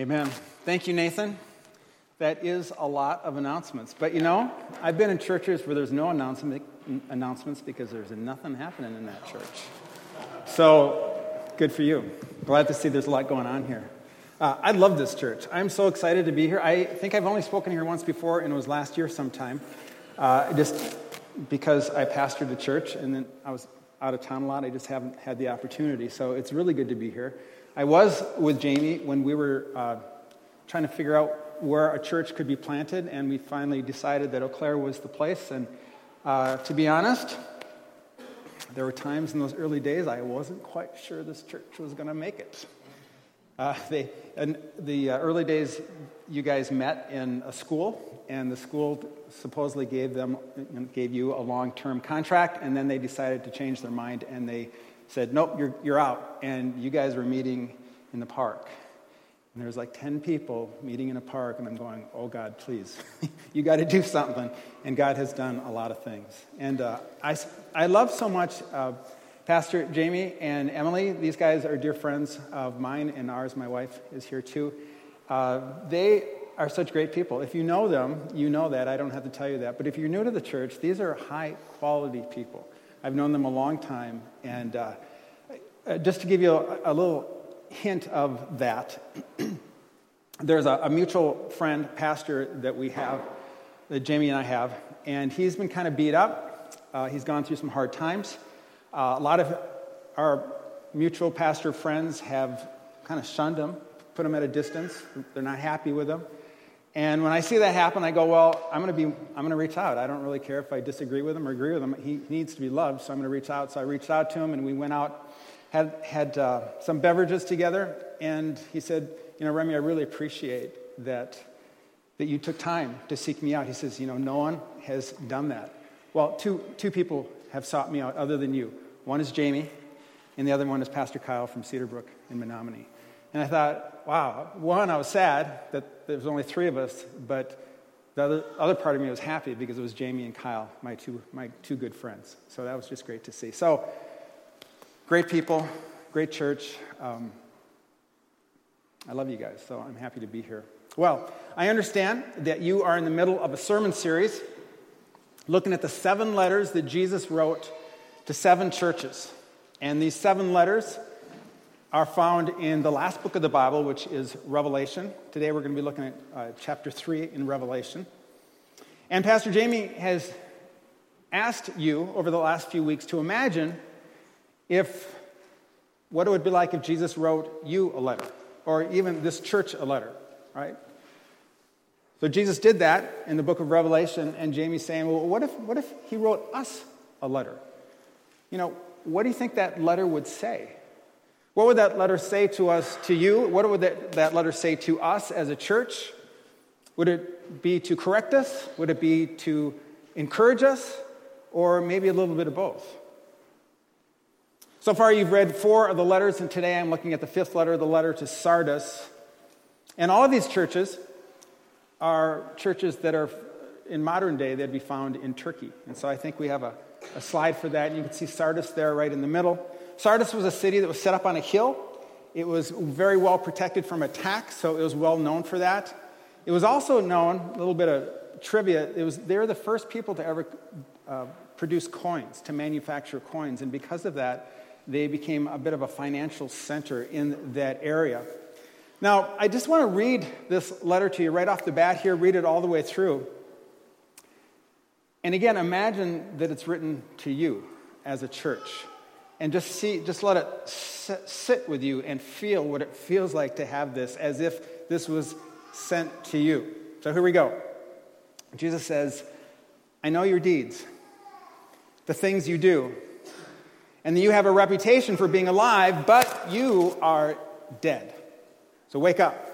Amen. Thank you, Nathan. That is a lot of announcements. But you know, I've been in churches where there's no announcement, announcements because there's nothing happening in that church. So, good for you. Glad to see there's a lot going on here. Uh, I love this church. I'm so excited to be here. I think I've only spoken here once before, and it was last year sometime. Uh, just because I pastored the church and then I was out of town a lot, I just haven't had the opportunity. So it's really good to be here. I was with Jamie when we were uh, trying to figure out where a church could be planted, and we finally decided that Eau Claire was the place. And uh, to be honest, there were times in those early days I wasn't quite sure this church was going to make it. Uh, they, in the uh, early days, you guys met in a school, and the school supposedly gave them gave you a long-term contract, and then they decided to change their mind, and they said, "Nope, you're you're out." And you guys were meeting in the park, and there was like ten people meeting in a park, and I'm going, "Oh God, please, you got to do something." And God has done a lot of things, and uh, I I love so much uh, Pastor Jamie and Emily, these guys are dear friends of mine and ours. My wife is here too. Uh, they are such great people. If you know them, you know that. I don't have to tell you that. But if you're new to the church, these are high quality people. I've known them a long time. And uh, uh just to give you a, a little hint of that, there's a, a, mutual friend, pastor, that we have, that Jamie and I have, and he's been kind of beat up. Uh, he's gone through some hard times. Uh, a lot of our mutual pastor friends have kind of shunned him, put him at a distance. They're not happy with him. And when I see that happen, I go, well, I'm going to be, I'm going to reach out. I don't really care if I disagree with him or agree with him. He needs to be loved, so I'm going to reach out. So I reached out to him, and we went out, had had uh, some beverages together, and he said, you know, Remy, I really appreciate that that you took time to seek me out. He says, you know, no one has done that. Well, two two people have sought me out other than you. One is Jamie, and the other one is Pastor Kyle from Cedarbrook in Menomonie. And I thought, wow, one, I was sad that there was only three of us, but the other, other part of me was happy because it was Jamie and Kyle, my two, my two good friends. So that was just great to see. So, great people, great church. Um, I love you guys, so I'm happy to be here. Well, I understand that you are in the middle of a sermon series looking at the seven letters that Jesus wrote to seven churches. And these seven letters are found in the last book of the Bible, which is Revelation. Today we're going to be looking at uh, chapter 3 in Revelation. And Pastor Jamie has asked you over the last few weeks to imagine if what it would be like if Jesus wrote you a letter, or even this church a letter, right? So Jesus did that in the book of Revelation, and Jamie's saying, well, what if, what if he wrote us a letter? You know, what do you think that letter would say? What would that letter say to us, to you? What would that, that letter say to us as a church? Would it be to correct us? Would it be to encourage us? Or maybe a little bit of both? So far, you've read four of the letters, and today I'm looking at the fifth letter, the letter to Sardis. And all of these churches are churches that are, in modern day, they'd be found in Turkey. And so I think we have a a slide for that. And you can see Sardis there right in the middle. Sardis was a city that was set up on a hill. It was very well protected from attack, so it was well known for that. It was also known, a little bit of trivia, it was, they were the first people to ever uh, produce coins, to manufacture coins. And because of that, they became a bit of a financial center in that area. Now, I just want to read this letter to you right off the bat here, read it all the way through. And again, imagine that it's written to you as a church. And just see, just let it sit with you and feel what it feels like to have this as if this was sent to you. So here we go. Jesus says, I know your deeds, the things you do, and that you have a reputation for being alive, but you are dead. So wake up.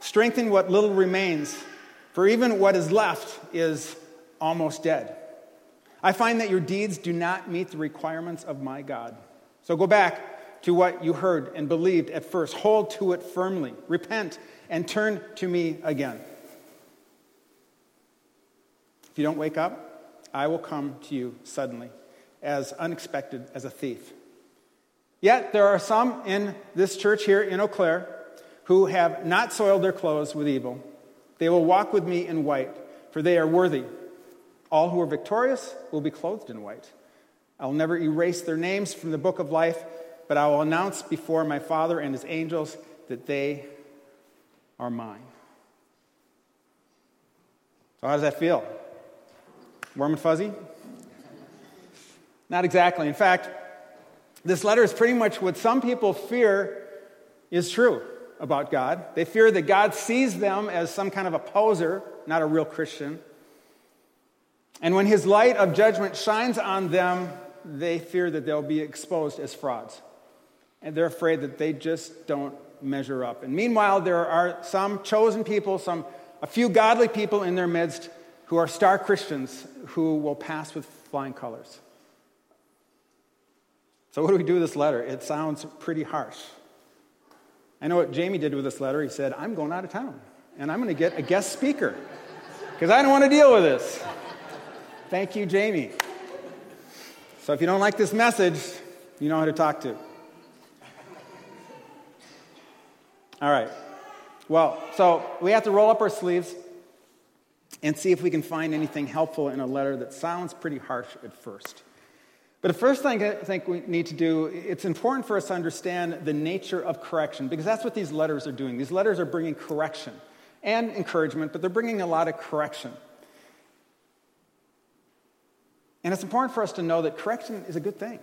Strengthen what little remains, for even what is left is almost dead. I find that your deeds do not meet the requirements of my God. So go back to what you heard and believed at first. Hold to it firmly. Repent and turn to me again. If you don't wake up, I will come to you suddenly, as unexpected as a thief. Yet there are some in this church here in Eau Claire who have not soiled their clothes with evil. They will walk with me in white, for they are worthy. All who are victorious will be clothed in white. I will never erase their names from the book of life, but I will announce before my Father and his angels that they are mine. So, how does that feel? Warm and fuzzy? Not exactly. In fact, this letter is pretty much what some people fear is true about God. They fear that God sees them as some kind of a poser, not a real Christian. And when his light of judgment shines on them, they fear that they'll be exposed as frauds. And they're afraid that they just don't measure up. And meanwhile, there are some chosen people, some a few godly people in their midst who are star Christians who will pass with flying colors. So, what do we do with this letter? It sounds pretty harsh. I know what Jamie did with this letter. He said, I'm going out of town and I'm going to get a guest speaker because I don't want to deal with this. Thank you, Jamie. So if you don't like this message, you know who to talk to. All right. Well, so we have to roll up our sleeves and see if we can find anything helpful in a letter that sounds pretty harsh at first. But the first thing I think we need to do, it's important for us to understand the nature of correction because that's what these letters are doing. These letters are bringing correction and encouragement, but they're bringing a lot of correction. And it's important for us to know that correction is a good thing.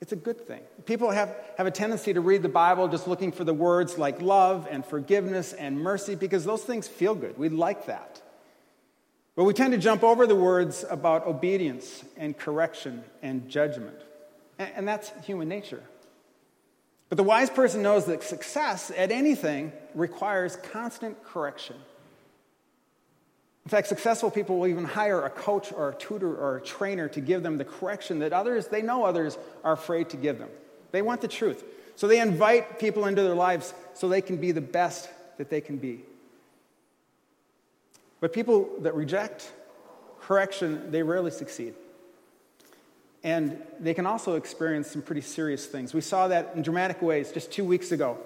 It's a good thing. People have, have a tendency to read the Bible just looking for the words like love and forgiveness and mercy because those things feel good. We like that. But we tend to jump over the words about obedience and correction and judgment. And that's human nature. But the wise person knows that success at anything requires constant correction. In fact, successful people will even hire a coach or a tutor or a trainer to give them the correction that others, they know others are afraid to give them. They want the truth. So they invite people into their lives so they can be the best that they can be. But people that reject correction, they rarely succeed. And they can also experience some pretty serious things. We saw that in dramatic ways just two weeks ago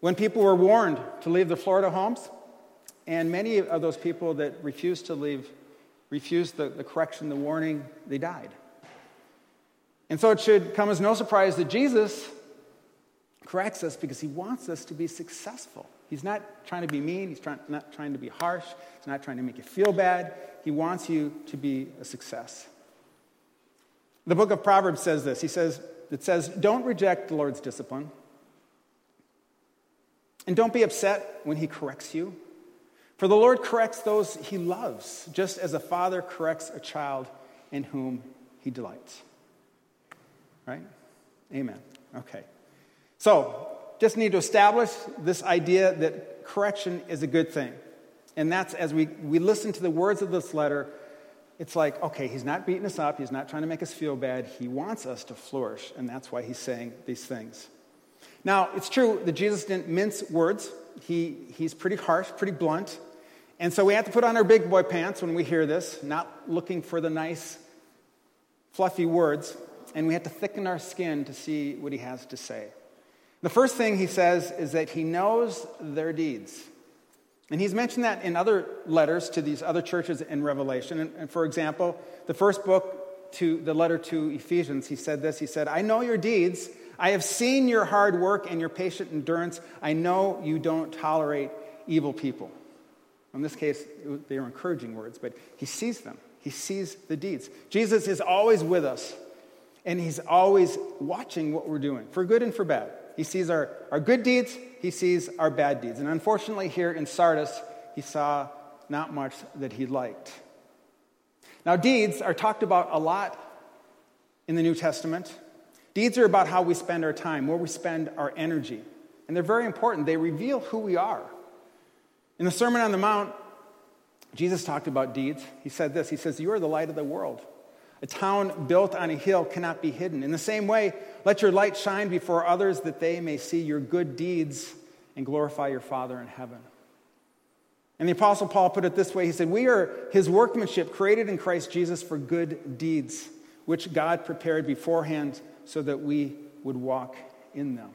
when people were warned to leave their Florida homes, and many of those people that refused to leave, refused the, the correction, the warning, they died. And so it should come as no surprise that Jesus corrects us because he wants us to be successful. He's not trying to be mean, he's trying, not trying to be harsh, he's not trying to make you feel bad. He wants you to be a success. The book of Proverbs says this. He says, it says, Don't reject the Lord's discipline. And don't be upset when he corrects you. For the Lord corrects those he loves, just as a father corrects a child in whom he delights. Right? Amen. Okay. So, just need to establish this idea that correction is a good thing. And that's as we, we listen to the words of this letter, it's like, okay, he's not beating us up, he's not trying to make us feel bad, he wants us to flourish, and that's why he's saying these things. Now, it's true that Jesus didn't mince words, he, he's pretty harsh, pretty blunt. And so we have to put on our big boy pants when we hear this, not looking for the nice, fluffy words, and we have to thicken our skin to see what he has to say. The first thing he says is that he knows their deeds. And he's mentioned that in other letters to these other churches in Revelation. And, and, for example, the first book to the letter to Ephesians, he said this He said, I know your deeds. I have seen your hard work and your patient endurance. I know you don't tolerate evil people. In this case, they are encouraging words, but he sees them. He sees the deeds. Jesus is always with us, and he's always watching what we're doing, for good and for bad. He sees our, our good deeds, he sees our bad deeds. And unfortunately, here in Sardis, he saw not much that he liked. Now, deeds are talked about a lot in the New Testament. Deeds are about how we spend our time, where we spend our energy. And they're very important. They reveal who we are. In the Sermon on the Mount, Jesus talked about deeds. He said this He says, You are the light of the world. A town built on a hill cannot be hidden. In the same way, let your light shine before others that they may see your good deeds and glorify your Father in heaven. And the Apostle Paul put it this way He said, We are his workmanship, created in Christ Jesus for good deeds, which God prepared beforehand so that we would walk in them.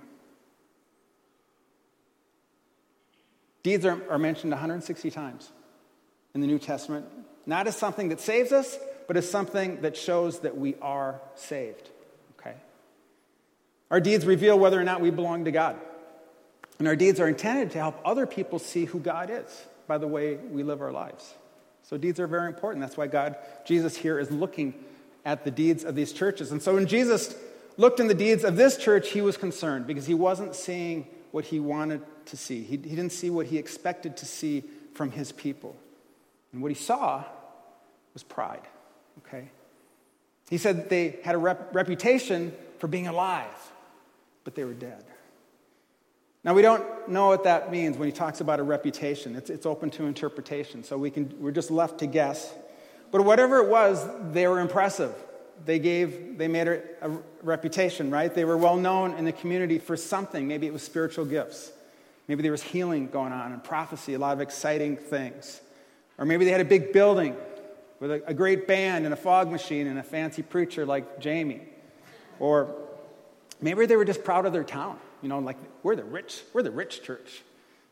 Deeds are, are mentioned 160 times in the New Testament, not as something that saves us, but as something that shows that we are saved. Okay? Our deeds reveal whether or not we belong to God. And our deeds are intended to help other people see who God is by the way we live our lives. So deeds are very important. That's why God, Jesus here is looking at the deeds of these churches. And so when Jesus looked in the deeds of this church, he was concerned because he wasn't seeing what he wanted to see. He, he didn't see what he expected to see from his people. And what he saw was pride, okay? He said that they had a rep- reputation for being alive, but they were dead. Now, we don't know what that means when he talks about a reputation. It's, it's open to interpretation, so we can, we're just left to guess. But whatever it was, they were impressive. They gave, they made a, reputation, right? They were well known in the community for something. Maybe it was spiritual gifts. Maybe there was healing going on and prophecy, a lot of exciting things. Or maybe they had a big building with a, a great band and a fog machine and a fancy preacher like Jamie. Or maybe they were just proud of their town. You know, like we're the rich, we're the rich church.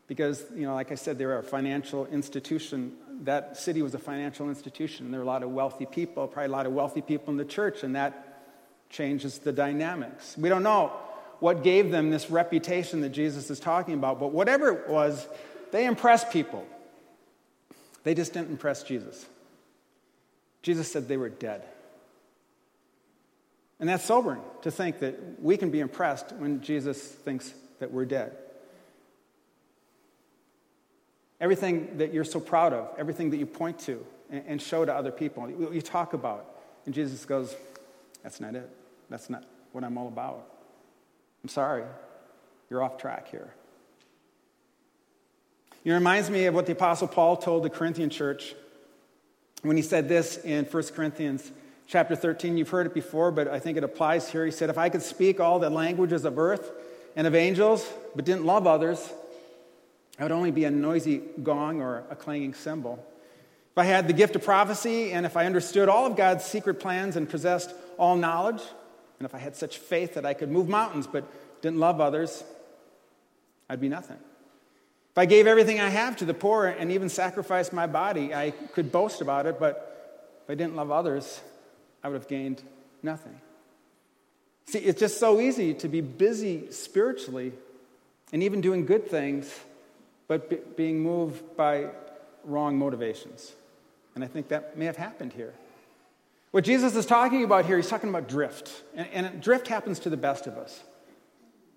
Because, you know, like I said, they were a financial institution. That city was a financial institution. There were a lot of wealthy people, probably a lot of wealthy people in the church, and that changes the dynamics. We don't know what gave them this reputation that Jesus is talking about, but whatever it was, they impressed people. They just didn't impress Jesus. Jesus said they were dead. And that's sobering to think that we can be impressed when Jesus thinks that we're dead. Everything that you're so proud of, everything that you point to and, show to other people, you talk about. And Jesus goes, That's not it. That's not what I'm all about. I'm sorry, you're off track here. It reminds me of what the Apostle Paul told the Corinthian church when he said this in 1 Corinthians chapter 13. You've heard it before, but I think it applies here. He said, If I could speak all the languages of earth and of angels, but didn't love others, I would only be a noisy gong or a clanging cymbal. If I had the gift of prophecy, and if I understood all of God's secret plans and possessed all knowledge, and if I had such faith that I could move mountains but didn't love others, I'd be nothing. If I gave everything I have to the poor and even sacrificed my body, I could boast about it, but if I didn't love others, I would have gained nothing. See, it's just so easy to be busy spiritually and even doing good things, but be, being moved by wrong motivations. And I think that may have happened here. What Jesus is talking about here, he's talking about drift. And, and drift happens to the best of us.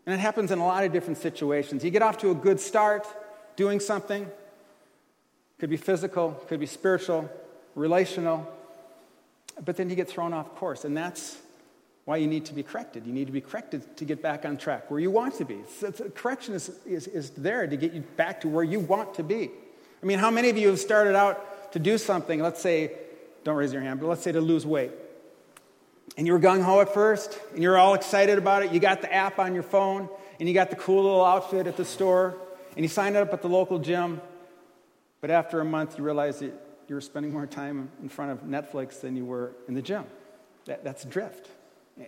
And it happens in a lot of different situations. You get off to a good start doing something, could be physical, could be spiritual, relational, but then you get thrown off course. And that's why you need to be corrected. You need to be corrected to get back on track where you want to be. So correction is, is, is there to get you back to where you want to be. I mean, how many of you have started out to do something, let's say don't raise your hand, but let's say to lose weight. And you were gung ho at first, and you're all excited about it. You got the app on your phone, and you got the cool little outfit at the store, and you signed up at the local gym. But after a month, you realize that you were spending more time in front of Netflix than you were in the gym. That, that's drift.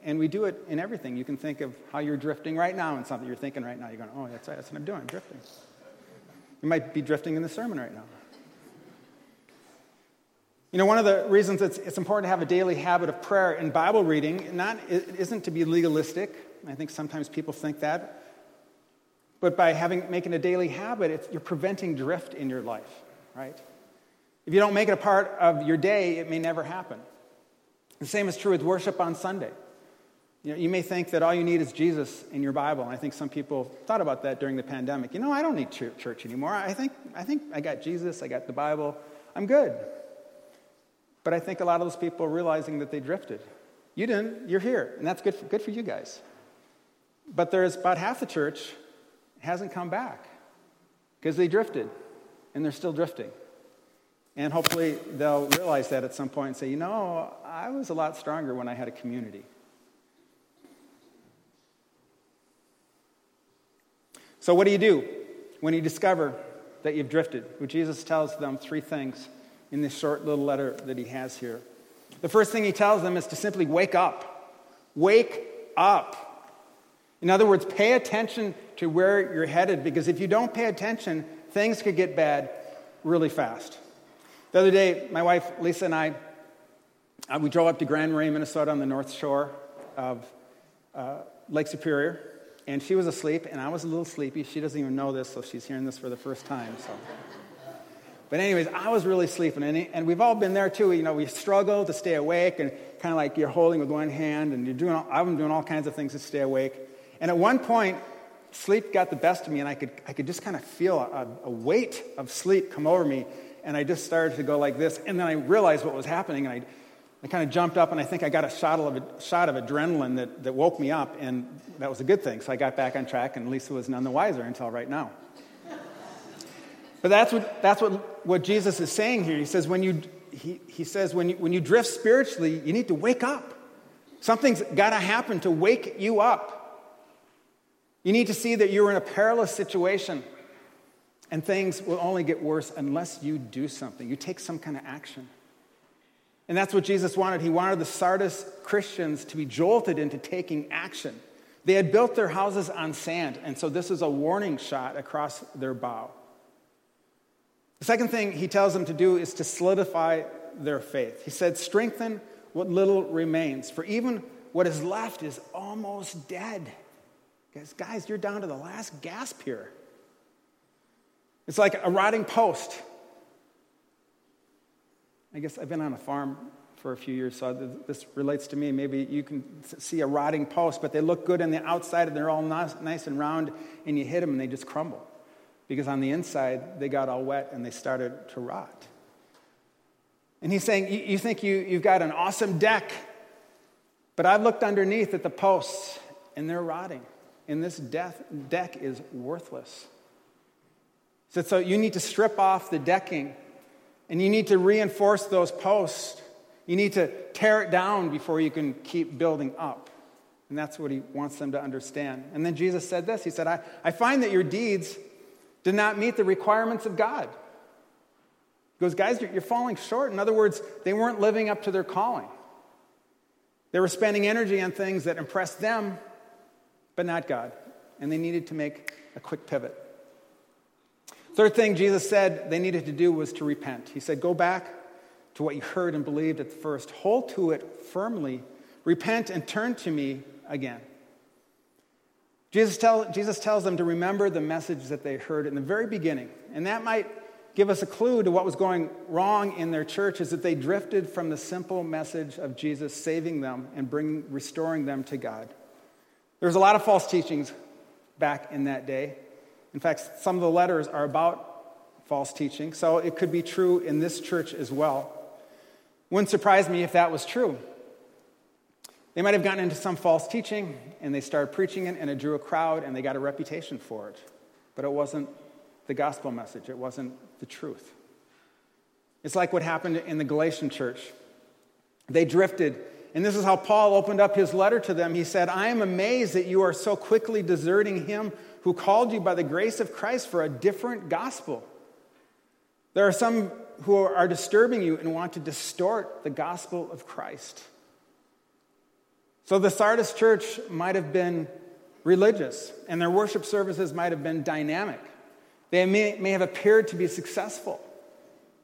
And we do it in everything. You can think of how you're drifting right now in something you're thinking right now. You're going, oh, that's, that's what I'm doing, I'm drifting. You might be drifting in the sermon right now. You know, one of the reasons it's, it's important to have a daily habit of prayer and Bible reading not, it isn't to be legalistic. I think sometimes people think that. But by having, making a daily habit, you're preventing drift in your life, right? If you don't make it a part of your day, it may never happen. The same is true with worship on Sunday. You, know, you may think that all you need is Jesus in your Bible. And I think some people thought about that during the pandemic. You know, I don't need church anymore. I think, I think I got Jesus, I got the Bible, I'm good. But I think a lot of those people realizing that they drifted. You didn't, you're here, and that's good for, good for you guys. But there's about half the church hasn't come back because they drifted, and they're still drifting. And hopefully they'll realize that at some point and say, you know, I was a lot stronger when I had a community. So, what do you do when you discover that you've drifted? Well, Jesus tells them three things in this short little letter that he has here. The first thing he tells them is to simply wake up. Wake up. In other words, pay attention to where you're headed because if you don't pay attention, things could get bad really fast. The other day, my wife Lisa and I, uh, we drove up to Grand Marais, Minnesota on the north shore of uh, Lake Superior, and she was asleep, and I was a little sleepy. She doesn't even know this, so she's hearing this for the first time. So. But, anyways, I was really sleeping, and, and we've all been there too. You know, we struggle to stay awake, and kind of like you're holding with one hand, and you're doing. All, been doing all kinds of things to stay awake. And at one point, sleep got the best of me, and I could, I could just kind of feel a, a weight of sleep come over me, and I just started to go like this, and then I realized what was happening, and I, I kind of jumped up, and I think I got a shot of, a shot of adrenaline that, that woke me up, and that was a good thing. So I got back on track, and Lisa was none the wiser until right now. But that's what, that's what, what Jesus is saying here. He says, when you, he, he says when, you, when you drift spiritually, you need to wake up. Something's got to happen to wake you up. You need to see that you're in a perilous situation and things will only get worse unless you do something. You take some kind of action. And that's what Jesus wanted. He wanted the Sardis Christians to be jolted into taking action. They had built their houses on sand, and so this is a warning shot across their bow. The second thing he tells them to do is to solidify their faith. He said, Strengthen what little remains, for even what is left is almost dead. Guys, guys, you're down to the last gasp here. It's like a rotting post. I guess I've been on a farm for a few years, so this relates to me. Maybe you can see a rotting post, but they look good on the outside and they're all nice and round, and you hit them and they just crumble because on the inside they got all wet and they started to rot. And he's saying, You think you, you've got an awesome deck, but I've looked underneath at the posts and they're rotting. And this death, deck is worthless. So, so you need to strip off the decking and you need to reinforce those posts. You need to tear it down before you can keep building up. And that's what he wants them to understand. And then Jesus said this He said, I, I find that your deeds did not meet the requirements of God. He goes, guys, you're falling short. In other words, they weren't living up to their calling. They were spending energy on things that impressed them, but not God. And they needed to make a quick pivot. Third thing Jesus said they needed to do was to repent. He said, Go back to what you heard and believed at the first, hold to it firmly, repent, and turn to me again. Jesus, tell, Jesus tells them to remember the message that they heard in the very beginning. And that might give us a clue to what was going wrong in their church is that they drifted from the simple message of Jesus saving them and bringing, restoring them to God. There was a lot of false teachings back in that day. In fact, some of the letters are about false teaching, so it could be true in this church as well. Wouldn't surprise me if that was true. They might have gotten into some false teaching and they started preaching it and it drew a crowd and they got a reputation for it. But it wasn't the gospel message, it wasn't the truth. It's like what happened in the Galatian church. They drifted, and this is how Paul opened up his letter to them. He said, I am amazed that you are so quickly deserting him who called you by the grace of Christ for a different gospel. There are some who are disturbing you and want to distort the gospel of Christ. So the Sardis church might have been religious, and their worship services might have been dynamic. They may, may have appeared to be successful,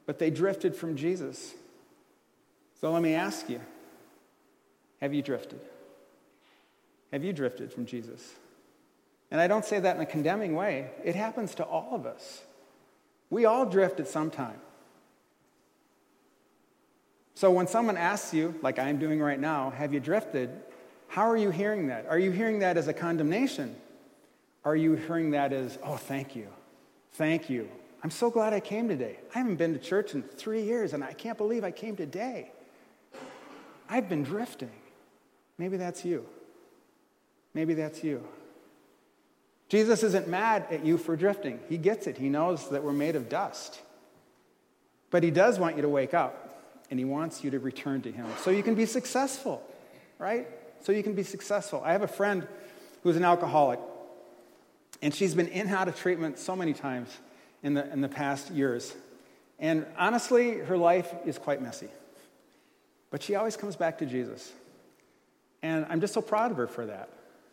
but they drifted from Jesus. So let me ask you have you drifted? Have you drifted from Jesus? And I don't say that in a condemning way, it happens to all of us. We all drift at some time. So when someone asks you, like I'm doing right now, have you drifted? How are you hearing that? Are you hearing that as a condemnation? Are you hearing that as, oh, thank you? Thank you. I'm so glad I came today. I haven't been to church in three years and I can't believe I came today. I've been drifting. Maybe that's you. Maybe that's you. Jesus isn't mad at you for drifting. He gets it. He knows that we're made of dust. But he does want you to wake up and he wants you to return to him so you can be successful, right? So you can be successful. I have a friend who's an alcoholic, and she's been in and out of treatment so many times in the, in the past years. And honestly, her life is quite messy. But she always comes back to Jesus. And I'm just so proud of her for that.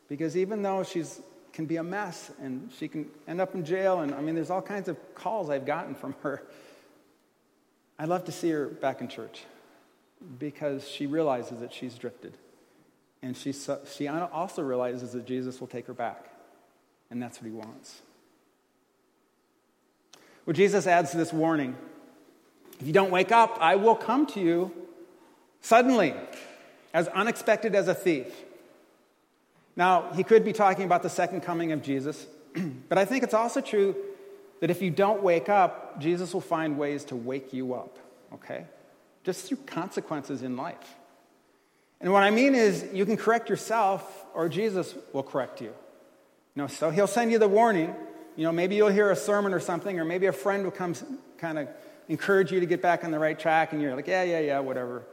Because even though she's can be a mess and she can end up in jail. And I mean, there's all kinds of calls I've gotten from her. I'd love to see her back in church because she realizes that she's drifted. And she, she also realizes that Jesus will take her back. And that's what he wants. Well, Jesus adds this warning if you don't wake up, I will come to you suddenly, as unexpected as a thief. Now, he could be talking about the second coming of Jesus, but I think it's also true that if you don't wake up, Jesus will find ways to wake you up, okay? Just through consequences in life. And what I mean is, you can correct yourself, or Jesus will correct you. You know, so he'll send you the warning. You know, maybe you'll hear a sermon or something, or maybe a friend will come kind of encourage you to get back on the right track, and you're like, yeah, yeah, yeah, whatever.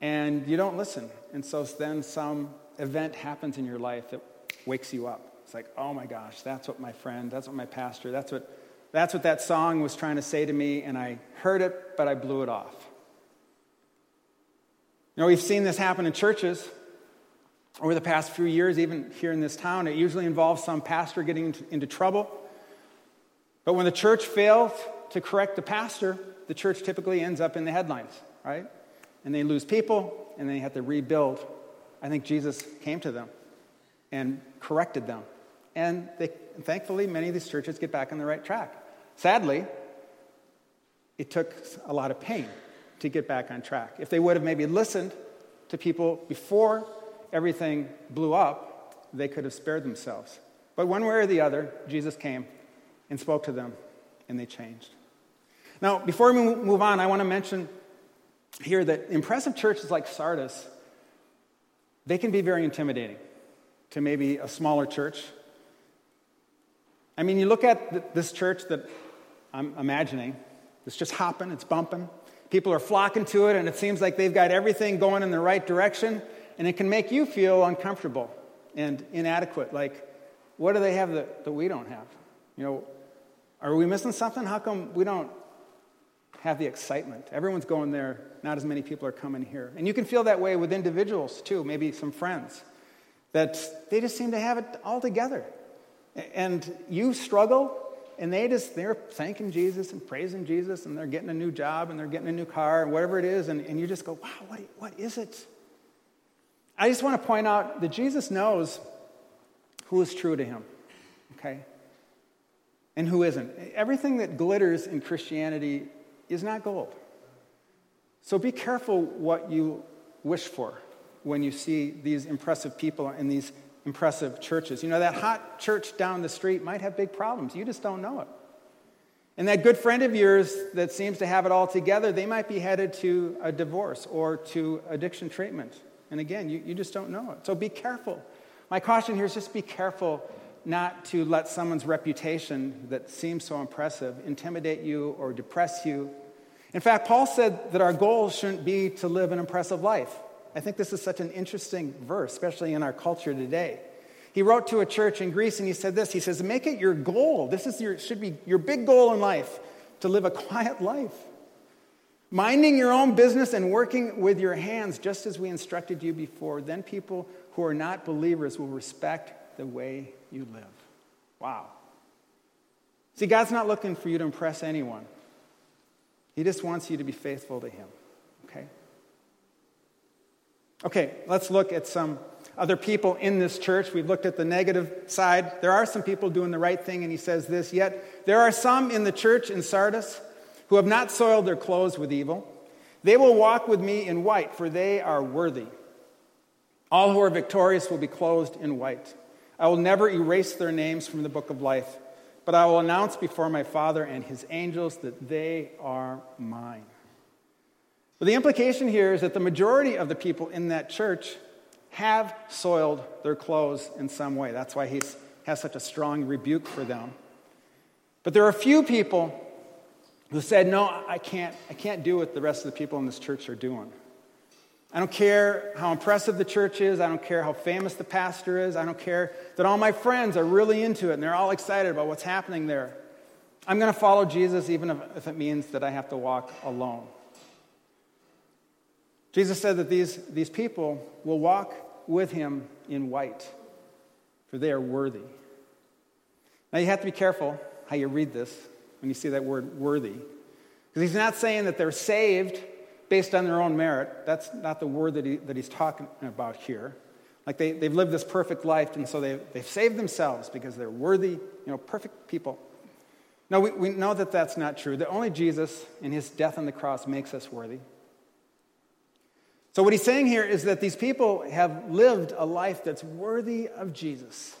And you don't listen. And so then some event happens in your life that wakes you up. It's like, oh my gosh, that's what my friend, that's what my pastor, that's what, that's what that song was trying to say to me, and I heard it, but I blew it off. You know, we've seen this happen in churches over the past few years, even here in this town. It usually involves some pastor getting into, into trouble. But when the church fails to correct the pastor, the church typically ends up in the headlines, right? And they lose people and they have to rebuild. I think Jesus came to them and corrected them. And they, thankfully, many of these churches get back on the right track. Sadly, it took a lot of pain to get back on track. If they would have maybe listened to people before everything blew up, they could have spared themselves. But one way or the other, Jesus came and spoke to them, and they changed. Now, before we move on, I want to mention here that impressive churches like Sardis, they can be very intimidating to maybe a smaller church. I mean, you look at this church that I'm imagining, it's just hopping, it's bumping. People are flocking to it, and it seems like they've got everything going in the right direction, and it can make you feel uncomfortable and inadequate. Like, what do they have that, that we don't have? You know, are we missing something? How come we don't have the excitement? Everyone's going there, not as many people are coming here. And you can feel that way with individuals too, maybe some friends, that they just seem to have it all together. And you struggle, and they just they're thanking Jesus and praising Jesus, and they're getting a new job and they're getting a new car and whatever it is, and, and you just go, wow, what, what is it? I just want to point out that Jesus knows who is true to him, okay? And who isn't. Everything that glitters in Christianity is not gold. So be careful what you wish for when you see these impressive people in these impressive churches. You know, that hot church down the street might have big problems. You just don't know it. And that good friend of yours that seems to have it all together, they might be headed to a divorce or to addiction treatment. And again, you, you just don't know it. So be careful. My caution here is just be careful not to let someone's reputation that seems so impressive intimidate you or depress you. In fact, Paul said that our goal shouldn't be to live an impressive life. I think this is such an interesting verse, especially in our culture today. He wrote to a church in Greece and he said this He says, Make it your goal. This is your, should be your big goal in life to live a quiet life. Minding your own business and working with your hands, just as we instructed you before. Then people who are not believers will respect the way you live. Wow. See, God's not looking for you to impress anyone, He just wants you to be faithful to Him. Okay, Okay, let's look at some other people in this church. We've looked at the negative side. There are some people doing the right thing, and he says this Yet there are some in the church in Sardis who have not soiled their clothes with evil. They will walk with me in white, for they are worthy. All who are victorious will be clothed in white. I will never erase their names from the book of life, but I will announce before my Father and his angels that they are mine. But the implication here is that the majority of the people in that church have soiled their clothes in some way. That's why he has such a strong rebuke for them. But there are a few people who said, No, I can't, I can't do what the rest of the people in this church are doing. I don't care how impressive the church is. I don't care how famous the pastor is. I don't care that all my friends are really into it and they're all excited about what's happening there. I'm going to follow Jesus even if, it means that I have to walk alone. Jesus said that these, these people will walk with him in white, for they are worthy. Now, you have to be careful how you read this when you see that word worthy. Because he's not saying that they're saved based on their own merit. That's not the word that, he, that he's talking about here. Like they, they've lived this perfect life, and so they, they've saved themselves because they're worthy, you know, perfect people. No, we, we know that that's not true. That only Jesus and his death on the cross makes us worthy. So, what he's saying here is that these people have lived a life that's worthy of Jesus.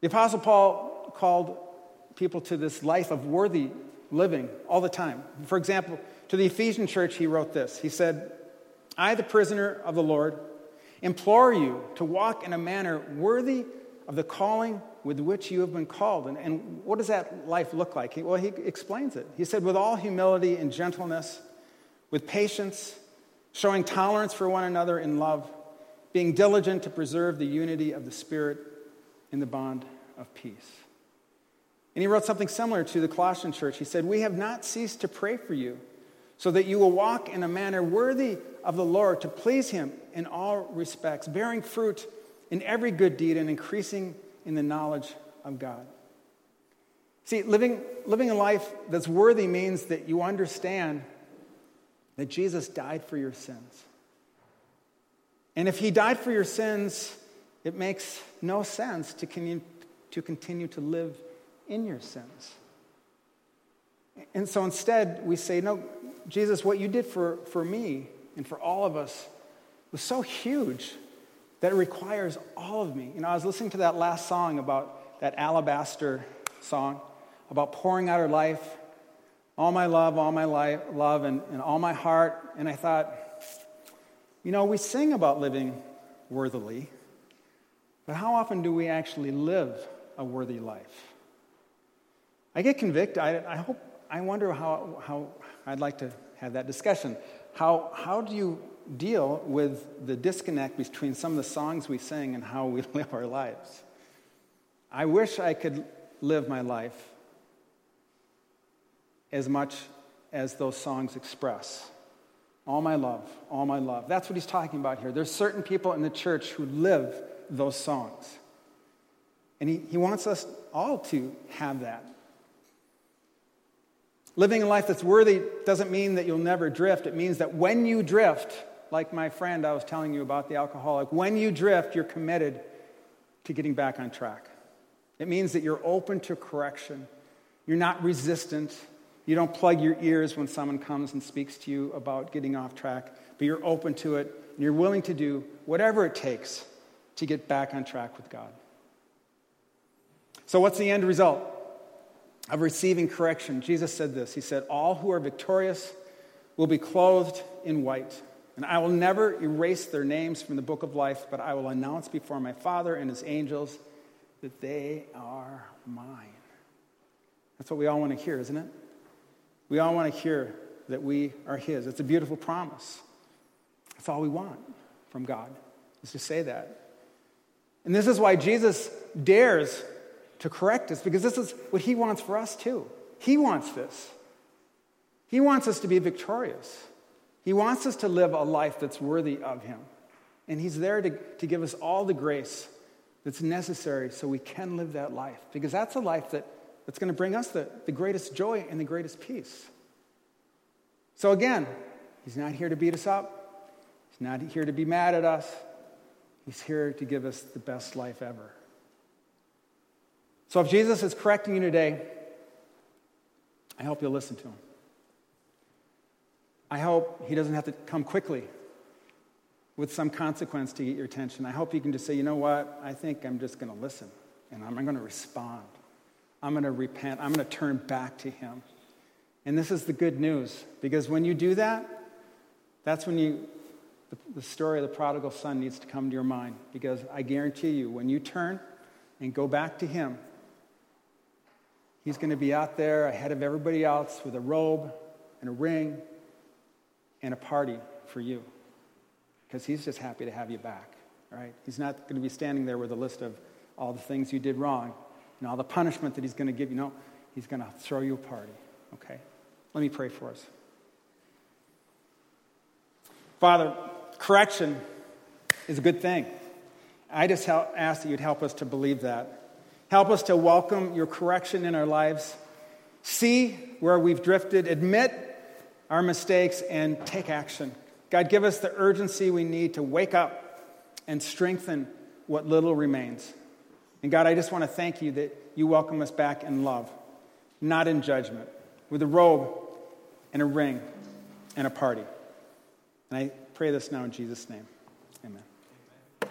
The Apostle Paul called people to this life of worthy living all the time. For example, to the Ephesian church, he wrote this He said, I, the prisoner of the Lord, implore you to walk in a manner worthy of the calling with which you have been called. And, and what does that life look like? He, well, he explains it. He said, with all humility and gentleness, with patience, showing tolerance for one another in love, being diligent to preserve the unity of the Spirit in the bond of peace. And he wrote something similar to the Colossian church. He said, We have not ceased to pray for you, so that you will walk in a manner worthy of the Lord, to please him in all respects, bearing fruit in every good deed and increasing in the knowledge of God. See, living, living a life that's worthy means that you understand that Jesus died for your sins. And if he died for your sins, it makes no sense to continue, to continue to live in your sins. And so instead, we say, No, Jesus, what you did for, for me and for all of us was so huge that it requires all of me. You know, I was listening to that last song about that alabaster song about pouring out her life, all my love, all my life, love, and, and all my heart. And I thought, you know, we sing about living worthily, but how often do we actually live a worthy life? I get convicted. I, I hope, I wonder how, how I'd like to have that discussion. How, how do you deal with the disconnect between some of the songs we sing and how we live our lives. I wish I could live my life as much as those songs express. All my love, all my love. That's what he's talking about here. There's certain people in the church who live those songs. And he, he wants us all to have that. Living a life that's worthy doesn't mean that you'll never drift. It means that when you drift, like my friend I was telling you about, the alcoholic, when you drift, you're committed to getting back on track. It means that you're open to correction. You're not resistant. You don't plug your ears when someone comes and speaks to you about getting off track, but you're open to it and you're willing to do whatever it takes to get back on track with God. So, what's the end result of receiving correction? Jesus said this He said, All who are victorious will be clothed in white and I will never erase their names from the book of life, but I will announce before my Father and his angels that they are mine. That's what we all want to hear, isn't it? We all want to hear that we are his. It's a beautiful promise. That's all we want from God, is to say that. And this is why Jesus dares to correct us, because this is what he wants for us too. He wants this. He wants us to be victorious. He wants us to live a life that's worthy of Him. And He's there to, to give us all the grace that's necessary so we can live that life. Because that's a life that, that's going to bring us the, the greatest joy and the greatest peace. So again, He's not here to beat us up, He's not here to be mad at us. He's here to give us the best life ever. So if Jesus is correcting you today, I hope you'll listen to him. I hope he doesn't have to come quickly with some consequence to get your attention. I hope you can just say, you know what? I think I'm just going to listen and I'm going to respond. I'm going to repent. I'm going to turn back to him. And this is the good news because when you do that, that's when you, the, the story of the prodigal son needs to come to your mind because I guarantee you, when you turn and go back to him, he's going to be out there ahead of everybody else with a robe and a ring and a party for you because he's just happy to have you back, right? He's not going to be standing there with a list of all the things you did wrong and all the punishment that he's going to give you. No, he's going to throw you a party, okay? Let me pray for us. Father, correction is a good thing. I just help, ask that you'd help us to believe that. Help us to welcome your correction in our lives, see where we've drifted, admit our mistakes, and take action. God, give us the urgency we need to wake up and strengthen what little remains. And God, I just want to thank you that you welcome us back in love, not in judgment, with a robe and a ring and a party. And I pray this now in Jesus' name.